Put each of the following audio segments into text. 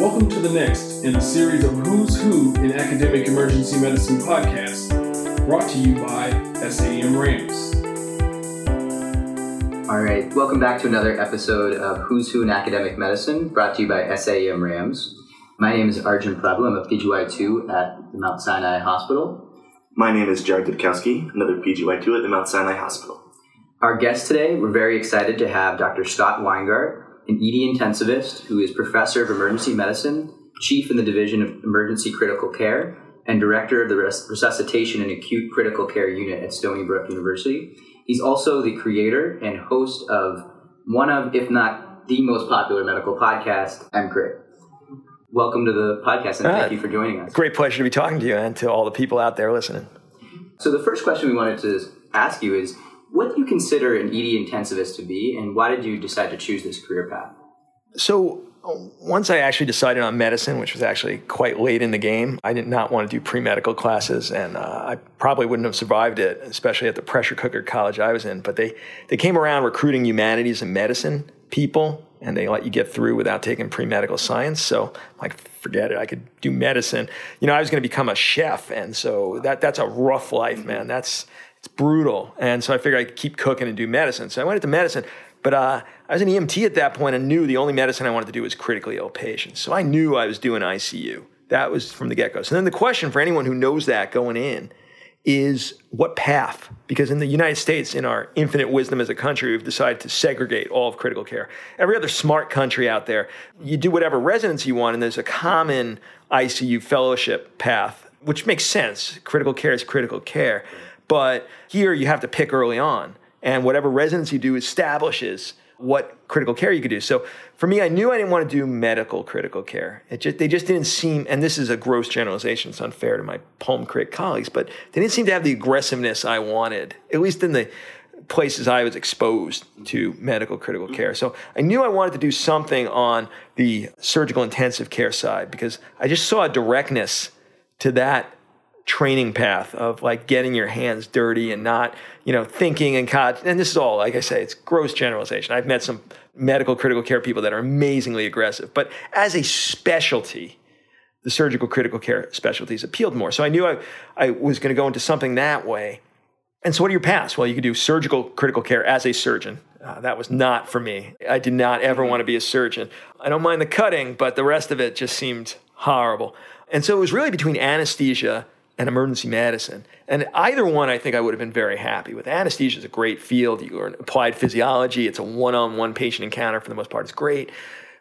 Welcome to the next in a series of Who's Who in Academic Emergency Medicine podcast, brought to you by SAEM RAMS. All right, welcome back to another episode of Who's Who in Academic Medicine, brought to you by SAEM RAMS. My name is Arjun Prabhu. I'm a PGY2 at the Mount Sinai Hospital. My name is Jared Dudkowski, another PGY2 at the Mount Sinai Hospital. Our guest today, we're very excited to have Dr. Scott Weingart, an ED intensivist who is professor of emergency medicine, chief in the Division of Emergency Critical Care, and director of the Resuscitation and Acute Critical Care Unit at Stony Brook University. He's also the creator and host of one of, if not the most popular medical podcast, EMCrit. Welcome to the podcast and thank ah, you for joining us. Great pleasure to be talking to you and to all the people out there listening. So, the first question we wanted to ask you is what do you consider an ED intensivist to be, and why did you decide to choose this career path? So, once I actually decided on medicine, which was actually quite late in the game, I did not want to do pre medical classes, and uh, I probably wouldn't have survived it, especially at the pressure cooker college I was in. But they, they came around recruiting humanities and medicine people, and they let you get through without taking pre medical science. So, like, forget it, I could do medicine. You know, I was going to become a chef, and so that, that's a rough life, man. That's it's brutal. And so I figured I'd keep cooking and do medicine. So I went into medicine. But uh, I was an EMT at that point and knew the only medicine I wanted to do was critically ill patients. So I knew I was doing ICU. That was from the get go. So then the question for anyone who knows that going in is what path? Because in the United States, in our infinite wisdom as a country, we've decided to segregate all of critical care. Every other smart country out there, you do whatever residency you want, and there's a common ICU fellowship path, which makes sense. Critical care is critical care. But here you have to pick early on and whatever residency you do establishes what critical care you could do. So for me, I knew I didn't want to do medical critical care. It just, they just didn't seem, and this is a gross generalization, it's unfair to my Pulm Crit colleagues, but they didn't seem to have the aggressiveness I wanted, at least in the places I was exposed to medical critical care. So I knew I wanted to do something on the surgical intensive care side because I just saw a directness to that training path of like getting your hands dirty and not, you know, thinking and con- and this is all like I say, it's gross generalization. I've met some medical critical care people that are amazingly aggressive, but as a specialty, the surgical critical care specialties appealed more. So I knew I, I was going to go into something that way. And so, what are your paths? Well, you could do surgical critical care as a surgeon. Uh, that was not for me. I did not ever want to be a surgeon. I don't mind the cutting, but the rest of it just seemed horrible. And so, it was really between anesthesia and emergency medicine. And either one, I think I would have been very happy with. Anesthesia is a great field. You learn applied physiology. It's a one-on-one patient encounter for the most part. It's great.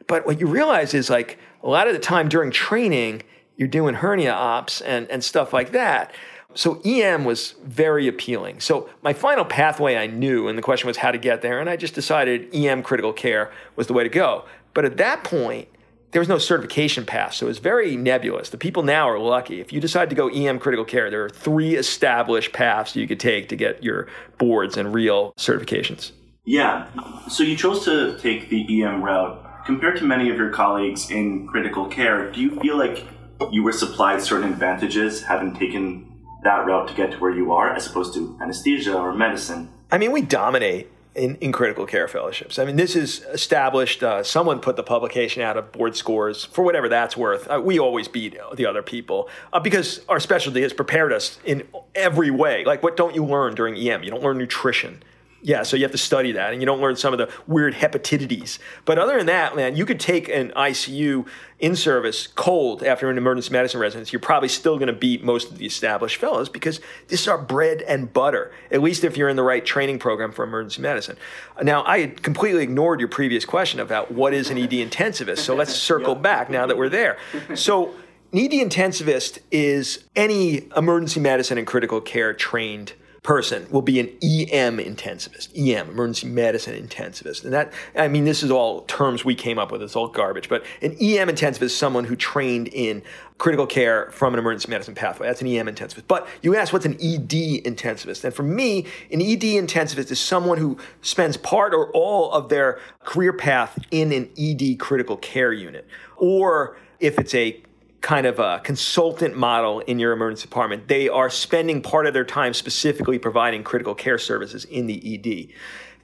But what you realize is like a lot of the time during training, you're doing hernia ops and, and stuff like that. So EM was very appealing. So my final pathway I knew, and the question was how to get there, and I just decided EM critical care was the way to go. But at that point, there was no certification path, so it was very nebulous. The people now are lucky. If you decide to go EM critical care, there are three established paths you could take to get your boards and real certifications. Yeah, so you chose to take the EM route. Compared to many of your colleagues in critical care, do you feel like you were supplied certain advantages having taken that route to get to where you are as opposed to anesthesia or medicine? I mean, we dominate in, in critical care fellowships. I mean, this is established. Uh, someone put the publication out of board scores for whatever that's worth. Uh, we always beat the other people uh, because our specialty has prepared us in every way. Like, what don't you learn during EM? You don't learn nutrition. Yeah, so you have to study that, and you don't learn some of the weird hepatidities. But other than that, man, you could take an ICU in service cold after an emergency medicine residency. You're probably still going to beat most of the established fellows because this is our bread and butter. At least if you're in the right training program for emergency medicine. Now, I had completely ignored your previous question about what is an ED intensivist. So let's circle back now that we're there. So. An ED intensivist is any emergency medicine and critical care trained person will be an EM intensivist, EM, emergency medicine intensivist. And that, I mean, this is all terms we came up with, it's all garbage, but an EM intensivist is someone who trained in critical care from an emergency medicine pathway. That's an EM intensivist. But you ask what's an ED intensivist? And for me, an ED intensivist is someone who spends part or all of their career path in an ED critical care unit. Or if it's a kind of a consultant model in your emergency department. They are spending part of their time specifically providing critical care services in the ED.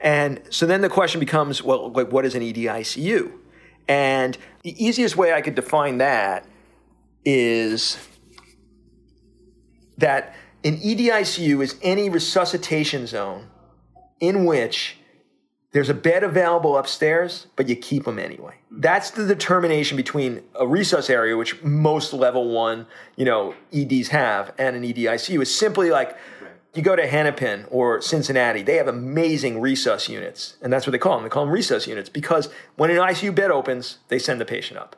And so then the question becomes, well, like, what is an ED ICU? And the easiest way I could define that is that an EDICU is any resuscitation zone in which there's a bed available upstairs, but you keep them anyway. Mm-hmm. That's the determination between a resus area, which most level one, you know, EDs have, and an EDICU is simply like you go to Hennepin or Cincinnati, they have amazing resus units, and that's what they call them. They call them resus units because when an ICU bed opens, they send the patient up.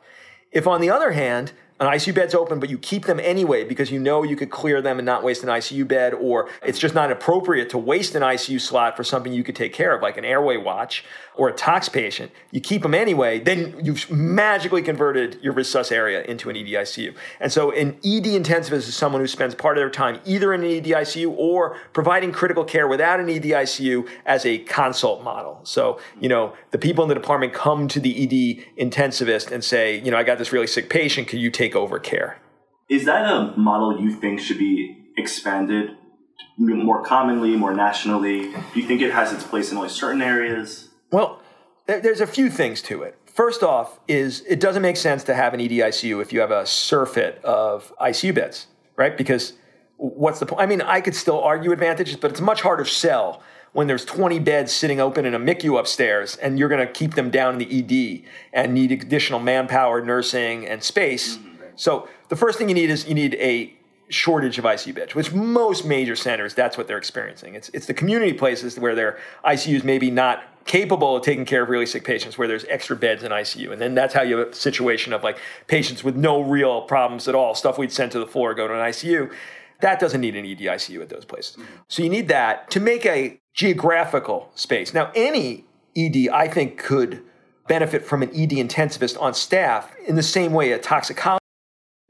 If on the other hand, an ICU bed's open, but you keep them anyway because you know you could clear them and not waste an ICU bed, or it's just not appropriate to waste an ICU slot for something you could take care of, like an airway watch or a tox patient. You keep them anyway, then you've magically converted your resus area into an EDICU. And so an ED intensivist is someone who spends part of their time either in an EDICU or providing critical care without an EDICU as a consult model. So, you know, the people in the department come to the ED intensivist and say, you know, I got this really sick patient, Can you take over care? Is that a model you think should be expanded more commonly, more nationally? Do you think it has its place in only certain areas? Well, there's a few things to it. First off, is it doesn't make sense to have an EDICU if you have a surfeit of ICU beds, right? Because what's the point? I mean, I could still argue advantages, but it's much harder to sell when there's 20 beds sitting open in a MICU upstairs and you're going to keep them down in the ED and need additional manpower, nursing, and space. Mm-hmm. So the first thing you need is you need a shortage of ICU beds, which most major centers, that's what they're experiencing. It's, it's the community places where their ICUs maybe not capable of taking care of really sick patients where there's extra beds in ICU. And then that's how you have a situation of like patients with no real problems at all, stuff we'd send to the floor, go to an ICU. That doesn't need an ED ICU at those places. Mm-hmm. So you need that to make a geographical space. Now, any ED, I think, could benefit from an ED intensivist on staff in the same way a toxicology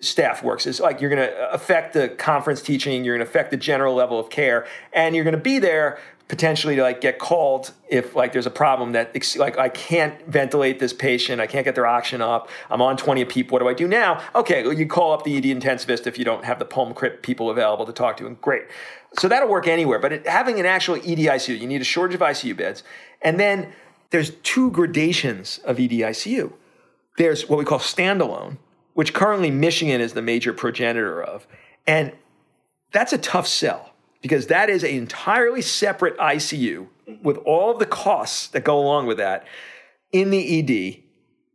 staff works is like you're going to uh, affect the conference teaching you're going to affect the general level of care and you're going to be there potentially to like get called if like there's a problem that like I can't ventilate this patient, I can't get their oxygen up, I'm on 20 a peep, what do I do now? Okay, well, you call up the ED intensivist if you don't have the pulm crit people available to talk to, and great. So that'll work anywhere, but it, having an actual ED ICU, you need a shortage of ICU beds, and then there's two gradations of ED ICU. There's what we call standalone, which currently Michigan is the major progenitor of, and that's a tough sell because that is an entirely separate ICU with all of the costs that go along with that in the ED,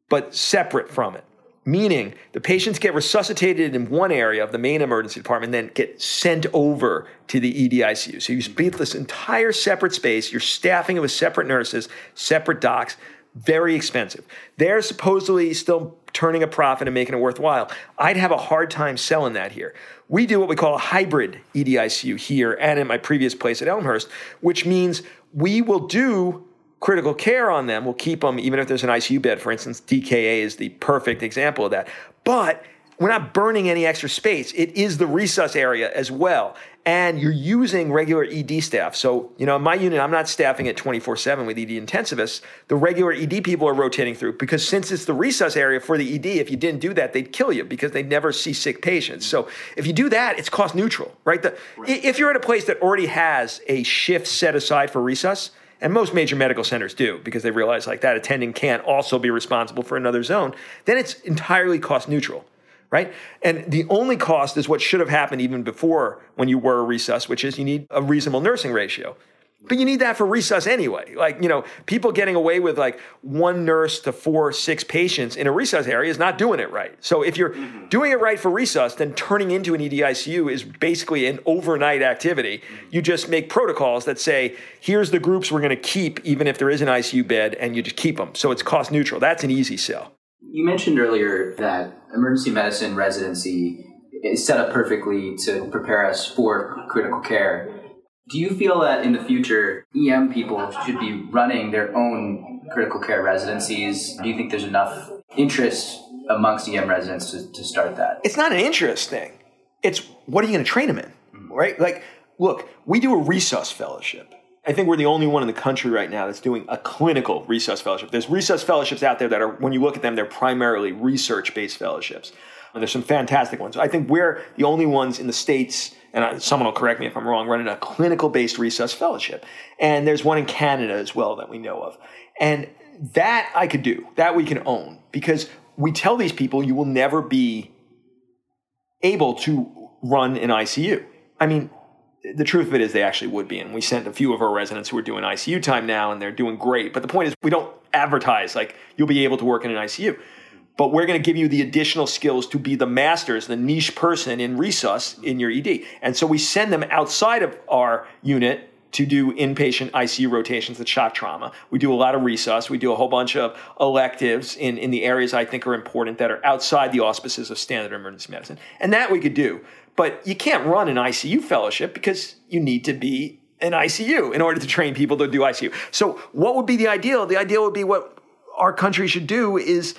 but separate from it. Meaning the patients get resuscitated in one area of the main emergency department, then get sent over to the ED ICU. So you split this entire separate space. You're staffing it with separate nurses, separate docs, very expensive. They're supposedly still turning a profit and making it worthwhile. I'd have a hard time selling that here. We do what we call a hybrid EDICU here and in my previous place at Elmhurst, which means we will do critical care on them. We'll keep them even if there's an ICU bed. For instance, DKA is the perfect example of that. But we're not burning any extra space. It is the resus area as well. And you're using regular ED staff. So, you know, in my unit, I'm not staffing it 24 7 with ED intensivists. The regular ED people are rotating through because since it's the resus area for the ED, if you didn't do that, they'd kill you because they never see sick patients. So if you do that, it's cost neutral, right? The, right. If you're at a place that already has a shift set aside for resus, and most major medical centers do because they realize like that attending can't also be responsible for another zone, then it's entirely cost neutral right? And the only cost is what should have happened even before when you were a resus, which is you need a reasonable nursing ratio. But you need that for resus anyway. Like, you know, people getting away with like one nurse to four, six patients in a resus area is not doing it right. So if you're mm-hmm. doing it right for resus, then turning into an EDICU is basically an overnight activity. Mm-hmm. You just make protocols that say, here's the groups we're going to keep, even if there is an ICU bed, and you just keep them. So it's cost neutral. That's an easy sell. You mentioned earlier that emergency medicine residency is set up perfectly to prepare us for critical care. Do you feel that in the future, EM people should be running their own critical care residencies? Do you think there's enough interest amongst EM residents to, to start that? It's not an interest thing. It's what are you going to train them in, mm-hmm. right? Like, look, we do a resus fellowship. I think we're the only one in the country right now that's doing a clinical resus fellowship. There's resus fellowships out there that are, when you look at them, they're primarily research based fellowships. And there's some fantastic ones. I think we're the only ones in the States, and someone will correct me if I'm wrong, running a clinical based resus fellowship. And there's one in Canada as well that we know of. And that I could do, that we can own, because we tell these people you will never be able to run an ICU. I mean, the truth of it is they actually would be. And we sent a few of our residents who are doing ICU time now and they're doing great. But the point is, we don't advertise like you'll be able to work in an ICU. But we're going to give you the additional skills to be the masters, the niche person in resus in your ED. And so we send them outside of our unit to do inpatient ICU rotations at shock trauma. We do a lot of resus. We do a whole bunch of electives in, in the areas I think are important that are outside the auspices of standard emergency medicine. And that we could do. But you can't run an ICU fellowship because you need to be an ICU in order to train people to do ICU. So what would be the ideal? The ideal would be what our country should do is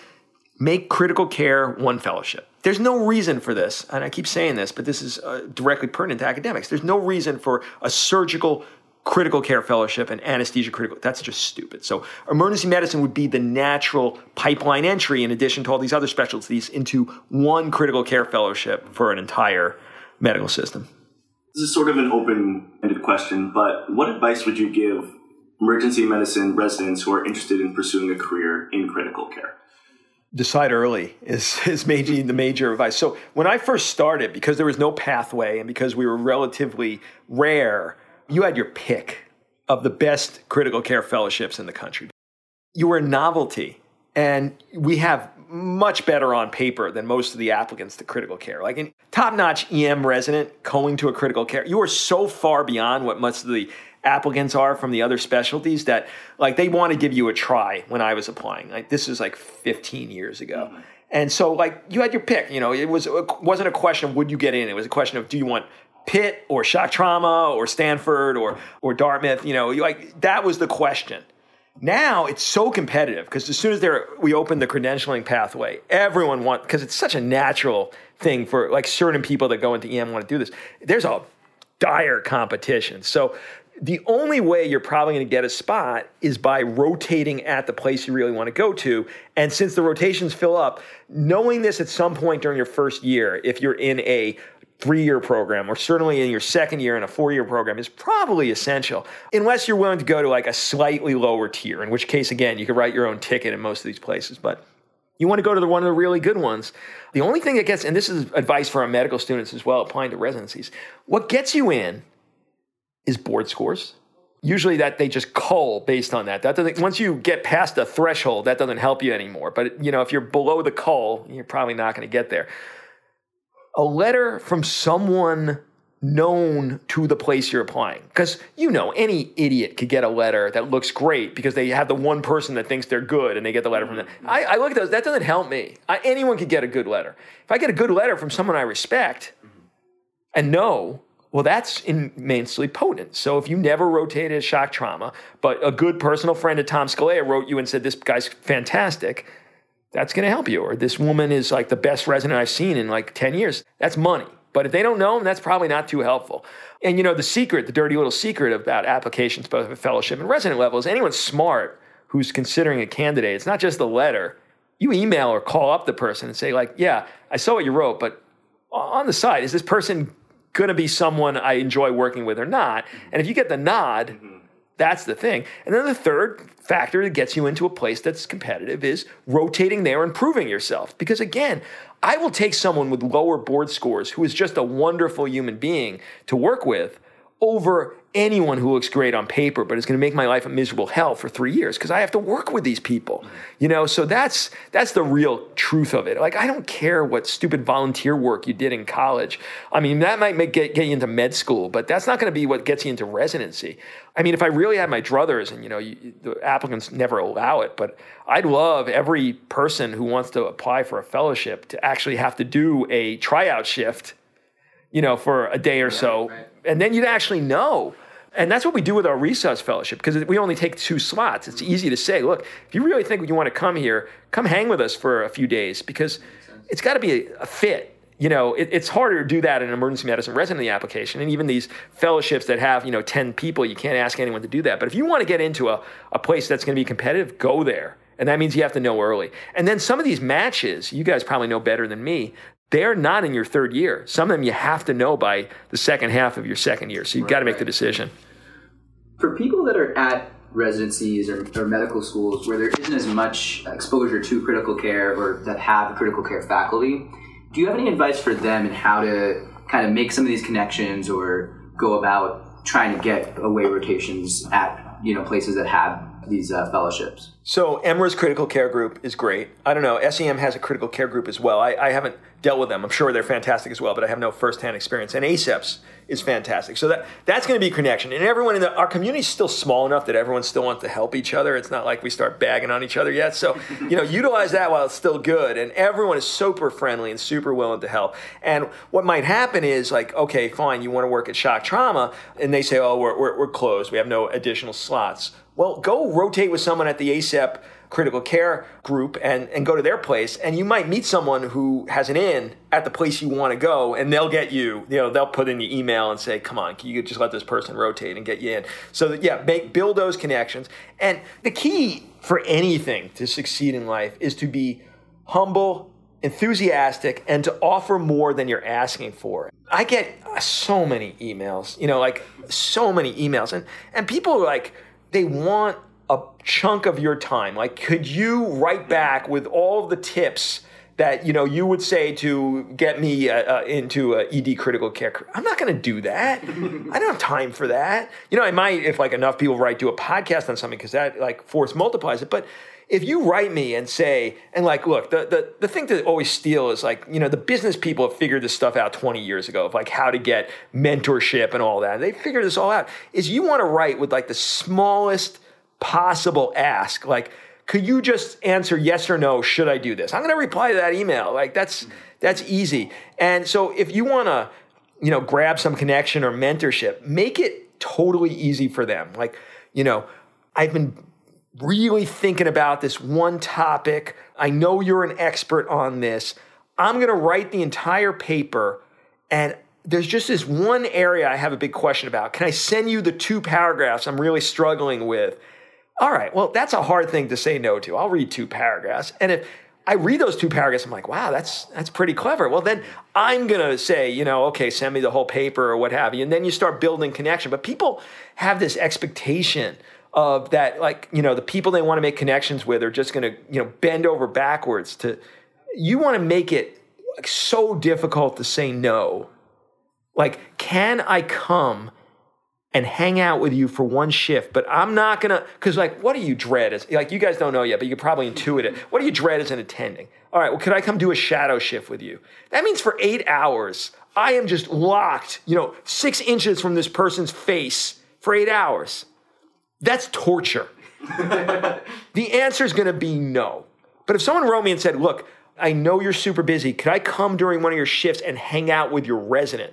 make critical care one fellowship. There's no reason for this, and I keep saying this, but this is uh, directly pertinent to academics. There's no reason for a surgical critical care fellowship and anesthesia critical. That's just stupid. So emergency medicine would be the natural pipeline entry in addition to all these other specialties into one critical care fellowship for an entire medical system. This is sort of an open-ended question, but what advice would you give emergency medicine residents who are interested in pursuing a career in critical care? decide early is, is maybe the major advice. So when I first started, because there was no pathway and because we were relatively rare, you had your pick of the best critical care fellowships in the country. You were a novelty, and we have much better on paper than most of the applicants to critical care. Like a top-notch EM resident going to a critical care, you are so far beyond what most of the applicants are from the other specialties that like they want to give you a try when I was applying. Like this is like 15 years ago. Mm-hmm. And so like you had your pick, you know, it was it wasn't a question of would you get in, it was a question of do you want Pitt or shock trauma or Stanford or or Dartmouth, you know, like that was the question. Now it's so competitive because as soon as we open the credentialing pathway, everyone wants because it's such a natural thing for like certain people that go into EM want to do this. There's a dire competition. So the only way you're probably going to get a spot is by rotating at the place you really want to go to. And since the rotations fill up, knowing this at some point during your first year, if you're in a three year program or certainly in your second year in a four year program is probably essential unless you're willing to go to like a slightly lower tier in which case again you can write your own ticket in most of these places but you want to go to the one of the really good ones the only thing that gets and this is advice for our medical students as well applying to residencies what gets you in is board scores usually that they just cull based on that. That doesn't once you get past the threshold, that doesn't help you anymore. But you know, if you're below the cull, you're probably not going to get there a letter from someone known to the place you're applying. Because you know, any idiot could get a letter that looks great because they have the one person that thinks they're good and they get the letter from them. I, I look at those, that doesn't help me. I, anyone could get a good letter. If I get a good letter from someone I respect and know, well, that's immensely potent. So if you never rotated shock trauma, but a good personal friend of Tom Scalea wrote you and said, this guy's fantastic, that's going to help you. Or this woman is like the best resident I've seen in like 10 years. That's money. But if they don't know them, that's probably not too helpful. And you know, the secret, the dirty little secret about applications, both at fellowship and resident level, is anyone smart who's considering a candidate, it's not just the letter. You email or call up the person and say, like, yeah, I saw what you wrote, but on the side, is this person going to be someone I enjoy working with or not? And if you get the nod, mm-hmm that's the thing. And then the third factor that gets you into a place that's competitive is rotating there and proving yourself. Because again, I will take someone with lower board scores who is just a wonderful human being to work with over anyone who looks great on paper, but it's going to make my life a miserable hell for three years because I have to work with these people. You know, so that's that's the real truth of it. Like I don't care what stupid volunteer work you did in college. I mean, that might make, get, get you into med school, but that's not going to be what gets you into residency. I mean, if I really had my druthers, and you know, you, the applicants never allow it, but I'd love every person who wants to apply for a fellowship to actually have to do a tryout shift, you know, for a day or so, right. and then you'd actually know and that's what we do with our resus fellowship because we only take two slots. It's easy to say, look, if you really think you want to come here, come hang with us for a few days because it's got to be a, a, fit. You know, it, it's harder to do that in an emergency medicine residency application. And even these fellowships that have, you know, 10 people, you can't ask anyone to do that. But if you want to get into a, a place that's going to be competitive, go there. And that means you have to know early. And then some of these matches, you guys probably know better than me, they're not in your third year. Some of them you have to know by the second half of your second year. So you've right, got to make right. the decision for people that are at residencies or, or medical schools where there isn't as much exposure to critical care or that have critical care faculty. Do you have any advice for them in how to kind of make some of these connections or go about trying to get away rotations at you know places that have these uh, fellowships? So EMRA's critical care group is great. I don't know. SAEM has a critical care group as well. I, I haven't dealt with them. I'm sure they're fantastic as well, but I have no firsthand experience. And ACEP's is fantastic. So that that's going to be connection. And everyone in the, our community is still small enough that everyone still wants to help each other. It's not like we start bagging on each other yet. So you know, utilize that while it's still good. And everyone is super friendly and super willing to help. And what might happen is like, okay, fine, you want to work at shock trauma, and they say, oh, we're, we're, we're closed. We have no additional slots. Well, go rotate with someone at the ACEP critical care group and, and go to their place and you might meet someone who has an in at the place you want to go and they'll get you you know they'll put in the email and say come on can you just let this person rotate and get you in? So that, yeah make build those connections and the key for anything to succeed in life is to be humble enthusiastic and to offer more than you're asking for. I get uh, so many emails you know like so many emails and and people are like they want a chunk of your time. Like, could you write back with all the tips that you know you would say to get me uh, uh, into uh, ED critical care? I'm not going to do that. I don't have time for that. You know, I might if like enough people write do a podcast on something because that like force multiplies it, but if you write me and say, and like, look, the, the, the thing to always steal is like, you know, the business people have figured this stuff out 20 years ago of like how to get mentorship and all that. They figured this all out. Is you want to write with like the smallest possible ask, like, could you just answer yes or no? Should I do this? I'm going to reply to that email. Like that's that's easy. And so if you want to, you know, grab some connection or mentorship, make it totally easy for them. Like, you know, I've been really thinking about this one topic. I know you're an expert on this. I'm going to write the entire paper and there's just this one area I have a big question about. Can I send you the two paragraphs I'm really struggling with? All right, well, that's a hard thing to say no to. I'll read two paragraphs. And if I read those two paragraphs, I'm like, wow, that's that's pretty clever. Well, then I'm gonna say, you know, okay, send me the whole paper or what have you, and then you start building connection. But people have this expectation of that, like, you know, the people they want to make connections with are just gonna, you know, bend over backwards to. You want to make it like so difficult to say no. Like, can I come and hang out with you for one shift, but I'm not gonna, because like, what do you dread as, like, you guys don't know yet, but you could probably intuit it. What do you dread as an attending? All right, well, could I come do a shadow shift with you? That means for eight hours, I am just locked, you know, six inches from this person's face for eight hours. That's torture. the answer is gonna be no. But if someone wrote me and said, look, I know you're super busy, could I come during one of your shifts and hang out with your resident?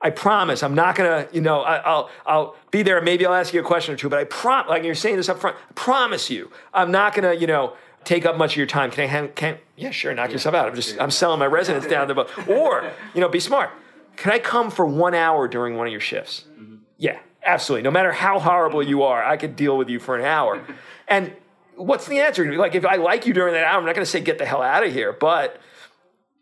I promise I'm not gonna, you know, I, will I'll be there. Maybe I'll ask you a question or two, but I prom like you're saying this up front. I promise you, I'm not gonna, you know, take up much of your time. Can I? Hand, can yeah, sure, knock yourself out. I'm just I'm selling my residents down the boat. Or you know, be smart. Can I come for one hour during one of your shifts? Mm-hmm. Yeah, absolutely. No matter how horrible you are, I could deal with you for an hour. and what's the answer? Like if I like you during that hour, I'm not gonna say get the hell out of here, but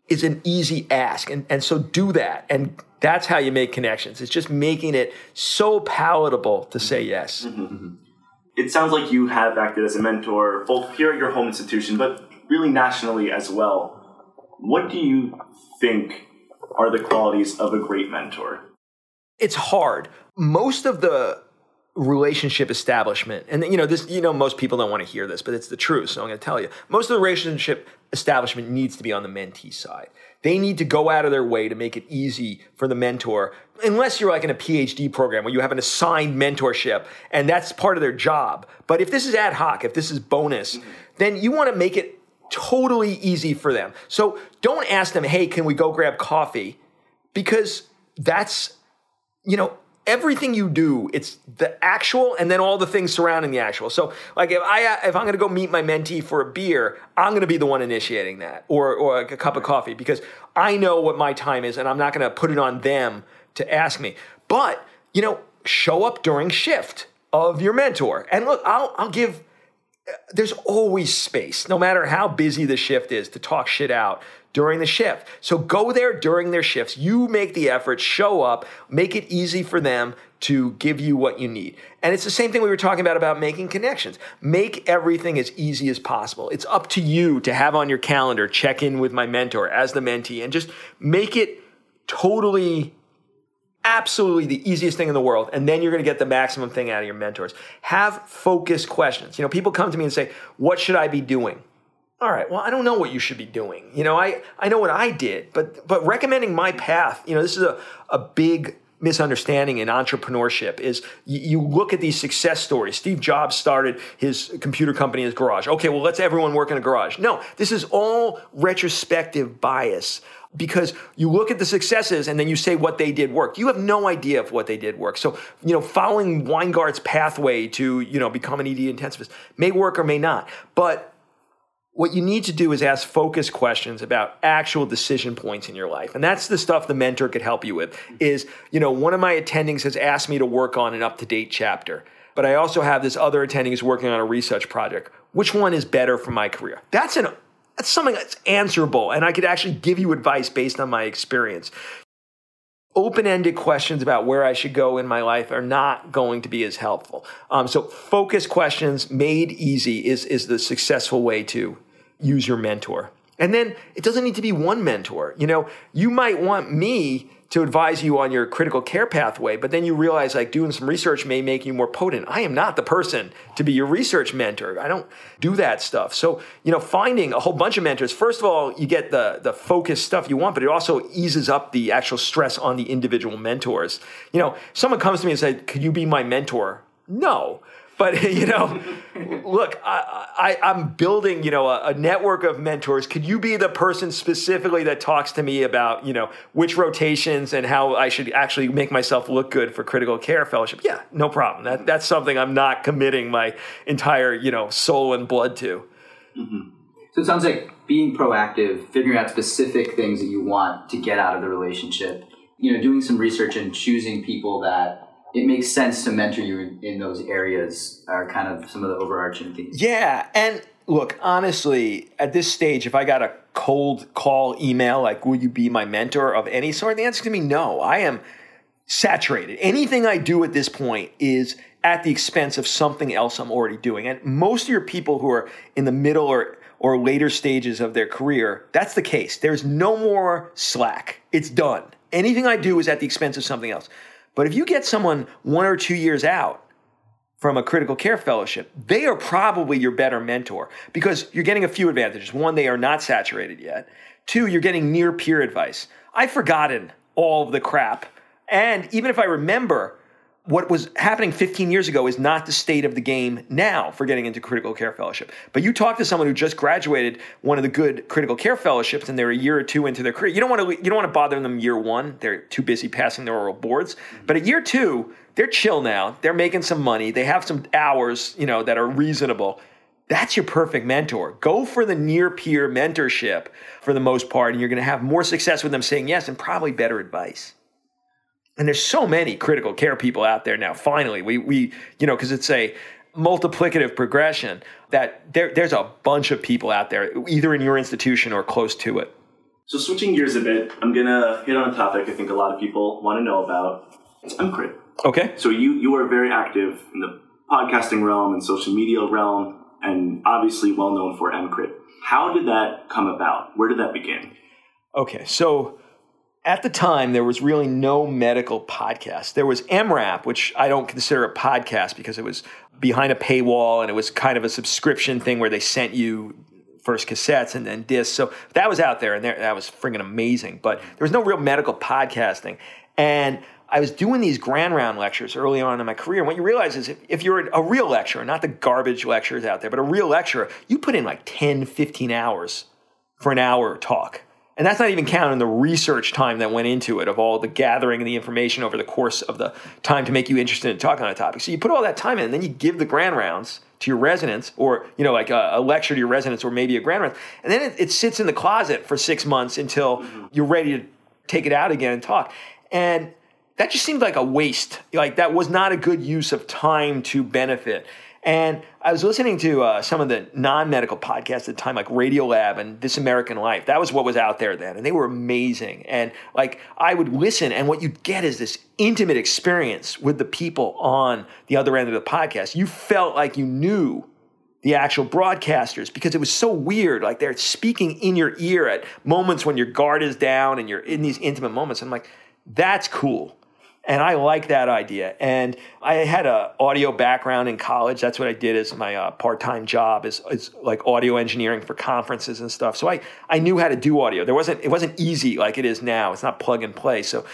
is an easy ask. And, and so do that. And that's how you make connections. It's just making it so palatable to say yes. Mm-hmm. Mm-hmm. It sounds like you have acted as a mentor both here at your home institution, but really nationally as well. What do you think are the qualities of a great mentor? It's hard. Most of the relationship establishment. And you know this you know most people don't want to hear this but it's the truth so i'm going to tell you. Most of the relationship establishment needs to be on the mentee side. They need to go out of their way to make it easy for the mentor unless you're like in a phd program where you have an assigned mentorship and that's part of their job. But if this is ad hoc if this is bonus then you want to make it totally easy for them. So don't ask them hey can we go grab coffee? Because that's you know everything you do, it's the actual and then all the things surrounding the actual. So, like if I if I'm going to go meet my mentee for a beer, I'm going to be the one initiating that, or or a cup of coffee, because I know what my time is, and I'm not going to put it on them to ask me. But you know, show up during shift of your mentor, and look, I'll I'll give. Uh, there's always space, no matter how busy the shift is, to talk shit out during the shift. So go there during their shifts. You make the effort, show up, make it easy for them to give you what you need. And it's the same thing we were talking about about making connections. Make everything as easy as possible. It's up to you to have on your calendar check in with my mentor as the mentee and just make it totally absolutely the easiest thing in the world and then you're going to get the maximum thing out of your mentors have focused questions you know people come to me and say what should i be doing all right well i don't know what you should be doing you know i i know what i did but but recommending my path you know this is a, a big misunderstanding in entrepreneurship is you, look at these success stories. Steve Jobs started his computer company in his garage. Okay, well, let's everyone work in a garage. No, this is all retrospective bias because you look at the successes and then you say what they did work. You have no idea of what they did work. So, you know, following Weingart's pathway to, you know, become an ED intensivist may work or may not. But what you need to do is ask focused questions about actual decision points in your life. And that's the stuff the mentor could help you with is you know one of my attendings has asked me to work on an up-to-date chapter but i also have this other attending who's working on a research project. Which one is better for my career? That's an that's something that's answerable and i could actually give you advice based on my experience. Open-ended questions about where I should go in my life are not going to be as helpful. Um, so focus questions made easy is, is the successful way to use your mentor. And then it doesn't need to be one mentor. You know, you might want me to advise you on your critical care pathway, but then you realize like doing some research may make you more potent. I am not the person to be your research mentor. I don't do that stuff. So, you know, finding a whole bunch of mentors, first of all, you get the the focused stuff you want, but it also eases up the actual stress on the individual mentors. You know, someone comes to me and says, "Could you be my mentor?" No. But you know, look, I, am building you know a, a, network of mentors. Could you be the person specifically that talks to me about you know which rotations and how I should actually make myself look good for critical care fellowship? Yeah, no problem. That, that's something I'm not committing my entire you know soul and blood to. Mm-hmm. So it sounds like being proactive, figuring out specific things that you want to get out of the relationship. You know, doing some research and choosing people that it makes sense to mentor you in, in those areas are kind of some of the overarching things. Yeah, and look, honestly, at this stage, if I got a cold call email like, "Will you be my mentor of any sort?" the answer to me, no. I am saturated. Anything I do at this point is at the expense of something else I'm already doing. And most of your people who are in the middle or or later stages of their career, that's the case. There's no more slack. It's done. Anything I do is at the expense of something else. But if you get someone one or two years out from a critical care fellowship, they are probably your better mentor because you're getting a few advantages. One, they are not saturated yet. Two, you're getting near peer advice. I've forgotten all of the crap. And even if I remember, what was happening 15 years ago is not the state of the game now for getting into critical care fellowship. But you talk to someone who just graduated one of the good critical care fellowships and they're a year or two into their career. You don't want to you don't want to bother them year 1. They're too busy passing their oral boards. But at year 2, they're chill now. They're making some money. They have some hours, you know, that are reasonable. That's your perfect mentor. Go for the near peer mentorship for the most part and you're going to have more success with them saying yes and probably better advice and there's so many critical care people out there now finally. We we you know because it's a multiplicative progression that there, there's a bunch of people out there either in your institution or close to it. So switching gears a bit i'm gonna hit on a topic i think a lot of people want to know about. It's EMCrit okay. So you you are very active in the podcasting realm and social media realm and obviously well known for EMCrit how did that come about? Where did that begin? Okay so at the time, there was really no medical podcast. There was EMRAP, which I don't consider a podcast because it was behind a paywall and it was kind of a subscription thing where they sent you first cassettes and then discs. So that was out there and there, that was friggin' amazing. But there was no real medical podcasting. And I was doing these grand round lectures early on in my career. And what you realize is if, if you're a real lecturer, not the garbage lecturers out there, but a real lecturer, you put in like 10, 15 hours for an hour talk. And that's not even counting the research time that went into it of all the gathering and the information over the course of the time to make you interested in talking on a topic. So you put all that time in, and then you give the grand rounds to your residents, or you know, like a, a lecture to your residents, or maybe a grand round, and then it, it sits in the closet for six months until mm-hmm. you're ready to take it out again and talk. And that just seemed like a waste. Like that was not a good use of time to benefit. And I was listening to uh, some of the non medical podcasts at the time, like Radiolab and This American Life. That was what was out there then. And they were amazing. And like I would listen, and what you'd get is this intimate experience with the people on the other end of the podcast. You felt like you knew the actual broadcasters because it was so weird. Like they're speaking in your ear at moments when your guard is down and you're in these intimate moments. And I'm like, that's cool. And I like that idea. And I had an audio background in college. That's what I did as my uh, part-time job is, is like audio engineering for conferences and stuff. So I, I knew how to do audio. There wasn't, it wasn't easy like it is now. It's not plug and play. So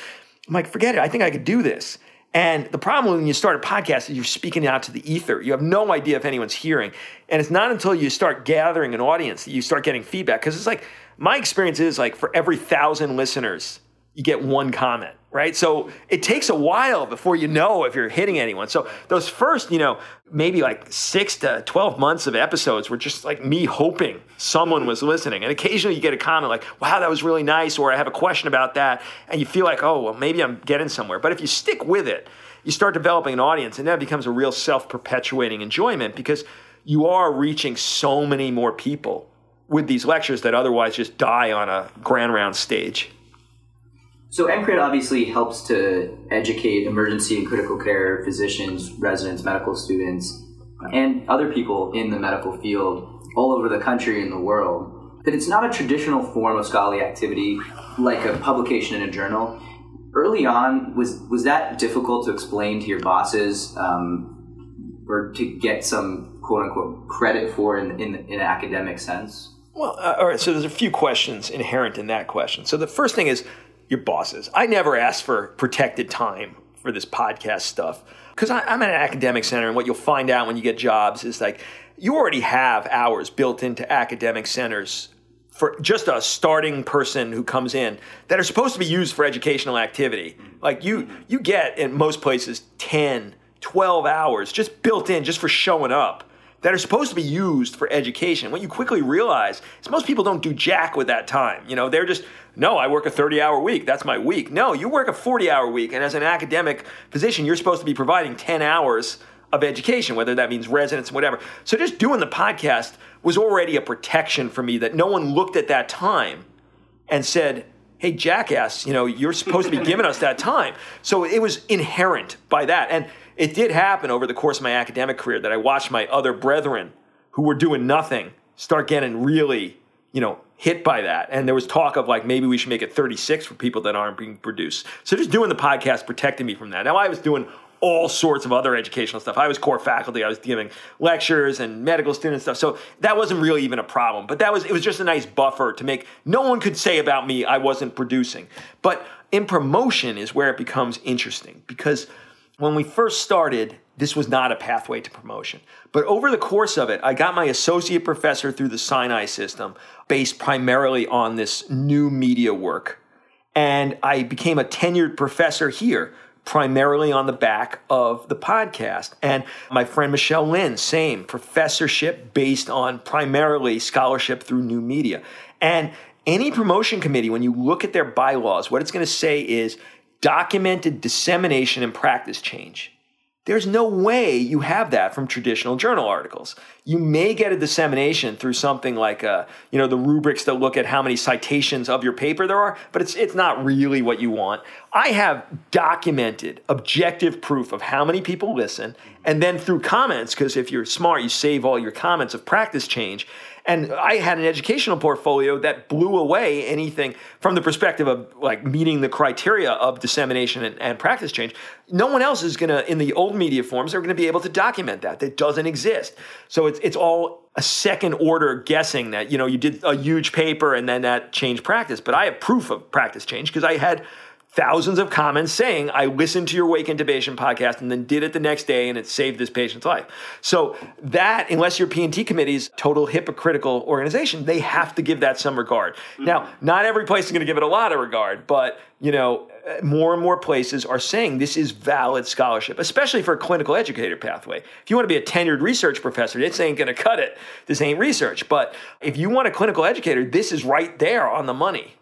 I'm like, forget it. I think I could do this. And the problem when you start a podcast is you're speaking out to the ether. You have no idea if anyone's hearing. And it's not until you start gathering an audience that you start getting feedback. Because it's like, my experience is like for every thousand listeners, you get one comment, right? So it takes a while before you know if you're hitting anyone. So those first, you know, maybe like six to 12 months of episodes were just like me hoping someone was listening. And occasionally you get a comment like, wow, that was really nice, or I have a question about that. And you feel like, oh, well, maybe I'm getting somewhere. But if you stick with it, you start developing an audience, and that becomes a real self perpetuating enjoyment because you are reaching so many more people with these lectures that otherwise just die on a grand round stage. So EMCrit obviously helps to educate emergency and critical care physicians, residents, medical students, and other people in the medical field all over the country and the world. But it's not a traditional form of scholarly activity like a publication in a journal. Early on, was was that difficult to explain to your bosses, um, or to get some quote unquote credit for in in, in an academic sense? Well, uh, all right. So there's a few questions inherent in that question. So the first thing is your bosses. I never asked for protected time for this podcast stuff because I'm at an academic center, and what you'll find out when you get jobs is like you already have hours built into academic centers for just a starting person who comes in that are supposed to be used for educational activity. Like you, you get in most places 10, 12 hours just built in just for showing up that are supposed to be used for education. What you quickly realize is most people don't do jack with that time. You know, they're just, no, I work a 30 hour week. That's my week. No, you work a 40 hour week. And as an academic physician, you're supposed to be providing 10 hours of education, whether that means residents, whatever. So just doing the podcast was already a protection for me that no one looked at that time and said, hey, jackass, you know, you're supposed to be giving us that time. So it was inherent by that. And it did happen over the course of my academic career that I watched my other brethren who were doing nothing start getting really, you know, hit by that. And there was talk of like maybe we should make it 36 for people that aren't being produced. So just doing the podcast protected me from that. Now I was doing all sorts of other educational stuff. I was core faculty. I was giving lectures and medical student stuff. So that wasn't really even a problem. But that was it was just a nice buffer to make no one could say about me I wasn't producing. But in promotion is where it becomes interesting because when we first started, this was not a pathway to promotion. But over the course of it, I got my associate professor through the Sinai system, based primarily on this new media work. And I became a tenured professor here, primarily on the back of the podcast. And my friend Michelle Lin, same professorship based on primarily scholarship through new media. And any promotion committee, when you look at their bylaws, what it's going to say is documented dissemination and practice change. There's no way you have that from traditional journal articles. You may get a dissemination through something like, uh, you know, the rubrics that look at how many citations of your paper there are, but it's it's not really what you want. I have documented objective proof of how many people listen, and then through comments, because if you're smart, you save all your comments of practice change, and I had an educational portfolio that blew away anything from the perspective of like meeting the criteria of dissemination and, and practice change. No one else is gonna, in the old media forms, are gonna be able to document that. That doesn't exist. So it's it's all a second order guessing that you know you did a huge paper and then that changed practice. But I have proof of practice change because I had thousands of comments saying, I listened to your wake intubation podcast and then did it the next day and it saved this patient's life. So that, unless your P&T committee is total hypocritical organization, they have to give that some regard. Mm-hmm. Now, not every place is going to give it a lot of regard, but you know, more and more places are saying this is valid scholarship, especially for a clinical educator pathway. If you want to be a tenured research professor, this ain't going to cut it. This ain't research. But if you want a clinical educator, this is right there on the money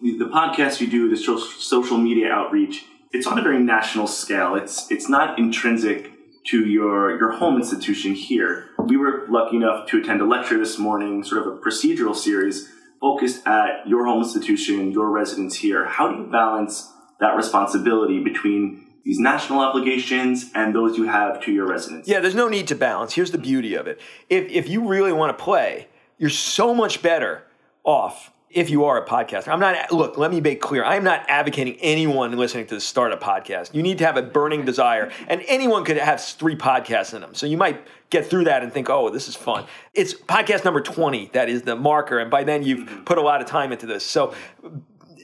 the podcast you do, the social media outreach, it's on a very national scale. It's it's not intrinsic to your, your home institution here. We were lucky enough to attend a lecture this morning, sort of a procedural series focused at your home institution, your residents here. How do you balance that responsibility between these national obligations and those you have to your residents? Yeah, there's no need to balance. Here's the beauty of it. If, if you really want to play, you're so much better off if you are a podcaster. I'm not, look, let me make clear. I'm not advocating anyone listening to start a podcast. You need to have a burning desire, and anyone could have three podcasts in them. So you might get through that and think, oh, this is fun. It's podcast number 20 that is the marker, and by then you've mm-hmm. put a lot of time into this. So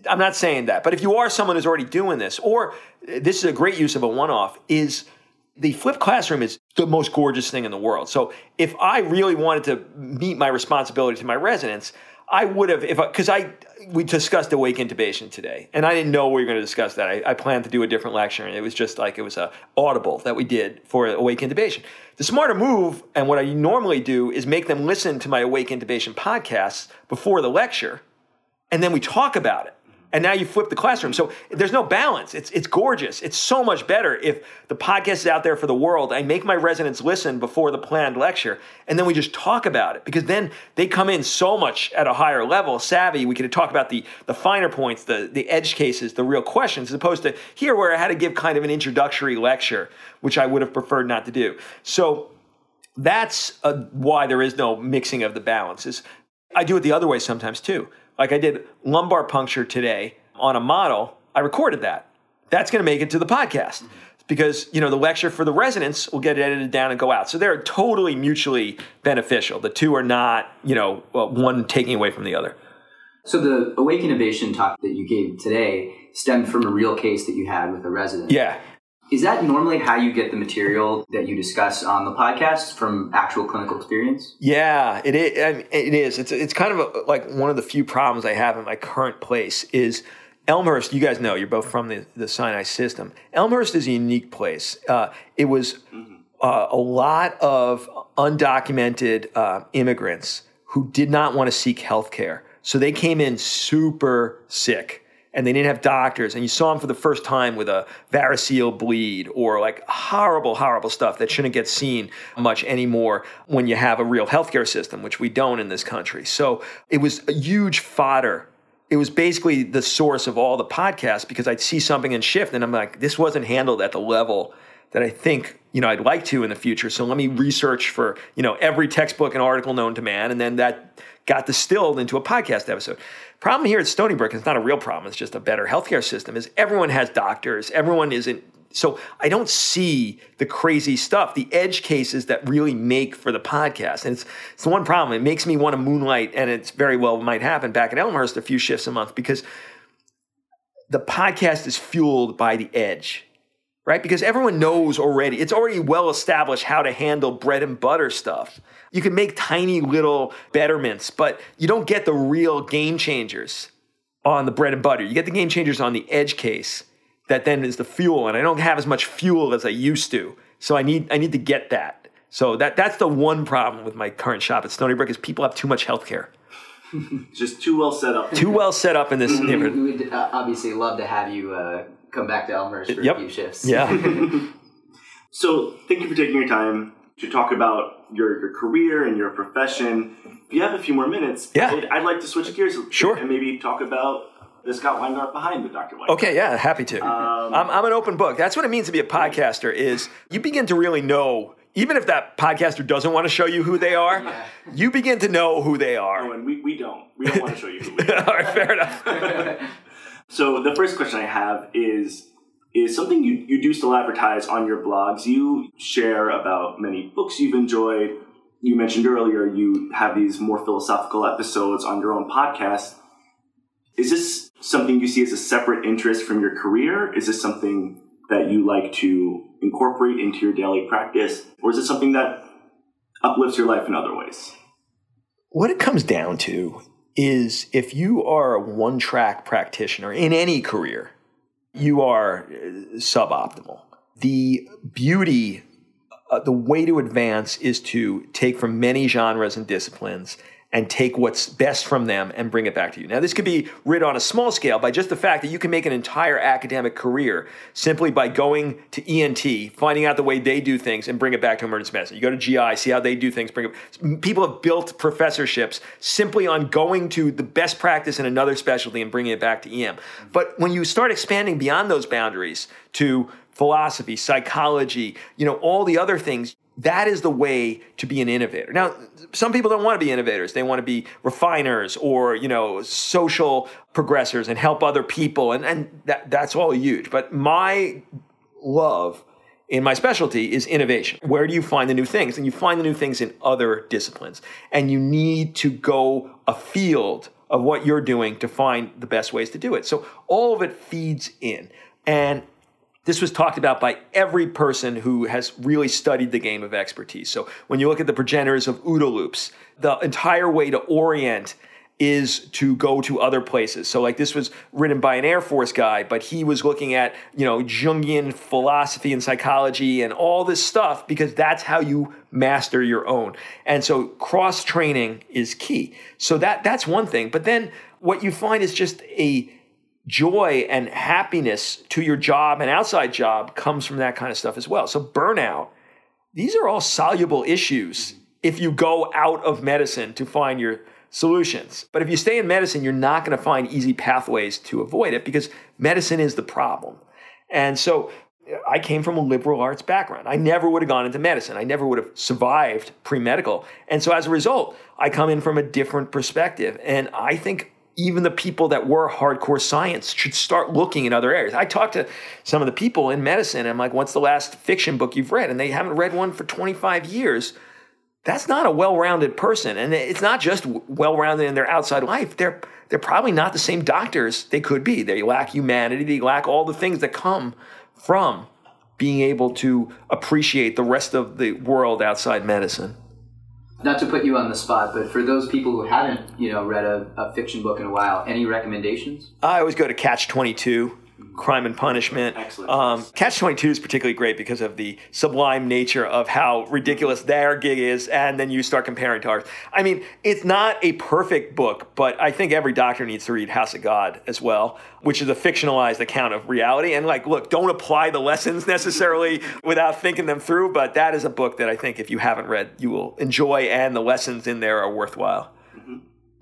I'm not saying that. But if you are someone who's already doing this, or this is a great use of a one off, is the flipped classroom is the most gorgeous thing in the world. So if I really wanted to meet my responsibility to my residents, I would have if because I, I, we discussed awake intubation today, and I didn't know we were going to discuss that. I, I, planned to do a different lecture, and it was just like it was a audible that we did for awake intubation. The smarter move, and what I normally do, is make them listen to my awake intubation podcasts before the lecture, and then we talk about it and now you flip the classroom. So there's no balance. It's it's gorgeous. It's so much better if the podcast is out there for the world. I make my residents listen before the planned lecture, and then we just talk about it because then they come in so much at a higher level, savvy. We can talk about the the finer points, the the edge cases, the real questions, as opposed to here where I had to give kind of an introductory lecture, which I would have preferred not to do. So that's a, why there is no mixing of the balances. I do it the other way sometimes too. Like I did lumbar puncture today on a model. I recorded that. That's going to make it to the podcast because you know the lecture for the residents will get edited down and go out. So they're totally mutually beneficial. The two are not you know one taking away from the other. So the awake intubation talk that you gave today stemmed from a real case that you had with a resident. Yeah. Is that normally how you get the material that you discuss on the podcast from actual clinical experience? Yeah, it is. I mean, it is. It's it's kind of a, like one of the few problems I have in my current place is Elmhurst. You guys know you're both from the, the Sinai system. Elmhurst is a unique place. Uh, it was uh, a lot of undocumented uh, immigrants who did not want to seek health care, so they came in super sick and they didn't have doctors and you saw them for the first time with a variceal bleed or like horrible horrible stuff that shouldn't get seen much anymore when you have a real healthcare system which we don't in this country so it was a huge fodder it was basically the source of all the podcasts because I'd see something and shift and I'm like this wasn't handled at the level that I think you know I'd like to in the future. So let me research for you know every textbook and article known to man, and then that got distilled into a podcast episode. Problem here at Stony Brook, it's not a real problem. It's just a better healthcare system. Is everyone has doctors, everyone isn't. So I don't see the crazy stuff, the edge cases that really make for the podcast. And it's, it's the one problem. It makes me want to moonlight, and it's very well might happen back at Elmhurst a few shifts a month because the podcast is fueled by the edge right? Because everyone knows already, it's already well established how to handle bread and butter stuff. You can make tiny little betterments, but you don't get the real game changers on the bread and butter. You get the game changers on the edge case that then is the fuel, and I don't have as much fuel as I used to. So I need I need to get that. So that that's the one problem with my current shop at Stony Brook is people have too much health care. Just too well set up. Too well set up in this neighborhood. We would uh, obviously love to have you uh, come back to Elmhurst for Yep. a few shifts. Yeah. So, thank you for taking your time to talk about your, your career and your profession. If you have a few more minutes, Yeah. I'd, I'd like to switch gears Sure. and maybe talk about the Scott Weingart behind the Dr. Weingart. Okay, yeah, happy to. Um, I'm, I'm an open book. That's what it means to be a podcaster. Is you begin to really know, even if that podcaster doesn't want to show you who they are, you begin to know who they Oh, are. and we, we don't. We don't want to show you who we are. All right, fair enough. So the first question I have is is something you, you do still advertise on your blogs. You share about many books you've enjoyed. You mentioned earlier you have these more philosophical episodes on your own podcast. Is this something you see as a separate interest from your career? Is this something that you like to incorporate into your daily practice? Or is it something that uplifts your life in other ways? what it comes down to is if you are a one track practitioner in any career, you are uh, suboptimal. The beauty, uh, the way to advance is to take from many genres and disciplines and take what's best from them and bring it back to you. Now, this could be writ on a small scale by just the fact that you can make an entire academic career simply by going to ENT, finding out the way they do things, and bring it back to emergency medicine. You go to GI, see how they do things. Bring it. People have built professorships simply on going to the best practice in another specialty and bringing it back to EM. But when you start expanding beyond those boundaries to philosophy, psychology, you know, all the other things, that is the way to be an innovator. Now, some people don't want to be innovators. They want to be refiners or, you know, social progressors and help other people. And, and that, that's all huge. But my love in my specialty is innovation. Where do you find the new things? And you find the new things in other disciplines. And you need to go afield of what you're doing to find the best ways to do it. So all of it feeds in. And this was talked about by every person who has really studied the game of expertise. So when you look at the progenitors of OODA loops, the entire way to orient is to go to other places. So like this was written by an Air Force guy, but he was looking at, you know, Jungian philosophy and psychology and all this stuff because that's how you master your own. And so cross training is key. So that that's one thing. But then what you find is just a joy and happiness to your job and outside job comes from that kind of stuff as well. So, burnout, these are all soluble issues if you go out of medicine to find your solutions. But if you stay in medicine, you're not going to find easy pathways to avoid it because medicine is the problem. And so, I came from a liberal arts background. I never would have gone into medicine. I never would have survived pre medical. And so, as a result, I come in from a different perspective. And I think even the people that were hardcore science should start looking in other areas. I talked to some of the people in medicine, and I'm like, what's the last fiction book you've read? And they haven't read one for 25 years. That's not a well-rounded person. And it's not just well-rounded in their outside life. They're they're probably not the same doctors they could be. They lack humanity, they lack all the things that come from being able to appreciate the rest of the world outside medicine not to put you on the spot, but for those people who haven't, you know, read a, a fiction book in a while, any recommendations? I always go to Catch Twenty Two. Crime and Punishment. Excellent. Um, Catch 22 is particularly great because of the sublime nature of how ridiculous their gig is, and then you start comparing to ours. I mean, it's not a perfect book, but I think every doctor needs to read House of God as well, which is a fictionalized account of reality. And like, look, don't apply the lessons necessarily without thinking them through, but that is a book that I think if you haven't read, you will enjoy, and the lessons in there are worthwhile.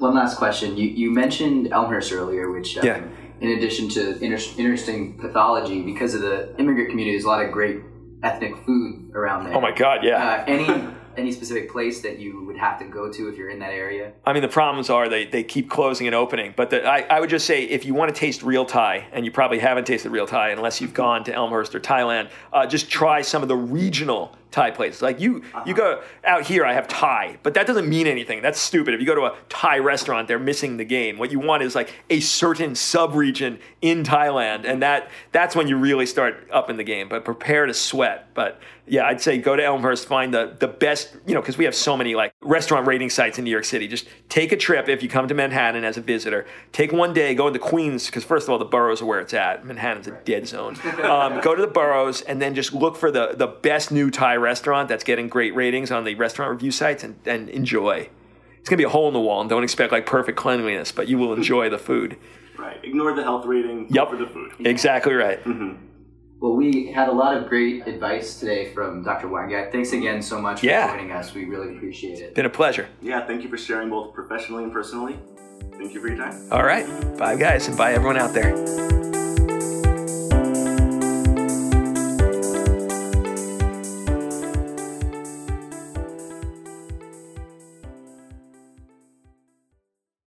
One last question. You, you mentioned Elmhurst earlier, which um, Yeah. In addition to inter- interesting pathology, because of the immigrant community, there's a lot of great ethnic food around there. Oh my God, yeah. Uh, any any specific place that you would have to go to if you're in that area? I mean, the problems are they, they keep closing and opening. But the, I, I would just say if you want to taste real Thai, and you probably haven't tasted real Thai unless you've gone to Elmhurst or Thailand, uh, just try some of the regional Thai places. Like you, you go out here, I have Thai, but that doesn't mean anything. That's stupid. If you go to a Thai restaurant, they're missing the game. What you want is like a certain sub-region in Thailand, and that that's when you really start up in the game. But prepare to sweat. But yeah, I'd say go to Elmhurst, find the the best, you know, because we have so many like restaurant rating sites in New York City. Just take a trip if you come to Manhattan as a visitor. Take one day, go into Queens, because first of all, the boroughs are where it's at. Manhattan's a dead zone. Um, go to the boroughs and then just look for the the best new Thai restaurant that's getting great ratings on the restaurant review sites and, and enjoy. It's gonna be a hole in the wall, and don't expect like perfect cleanliness, but you will enjoy the food. Right. Ignore the health rating. Yep. For the food. Exactly right. Mm-hmm. Well, we had a lot of great advice today from Dr. Weingart. Thanks again so much for Yeah. joining us. We really appreciate it. Been a pleasure. Yeah. Thank you for sharing both professionally and personally. Thank you for your time. All right. Bye, guys, and bye, everyone out there.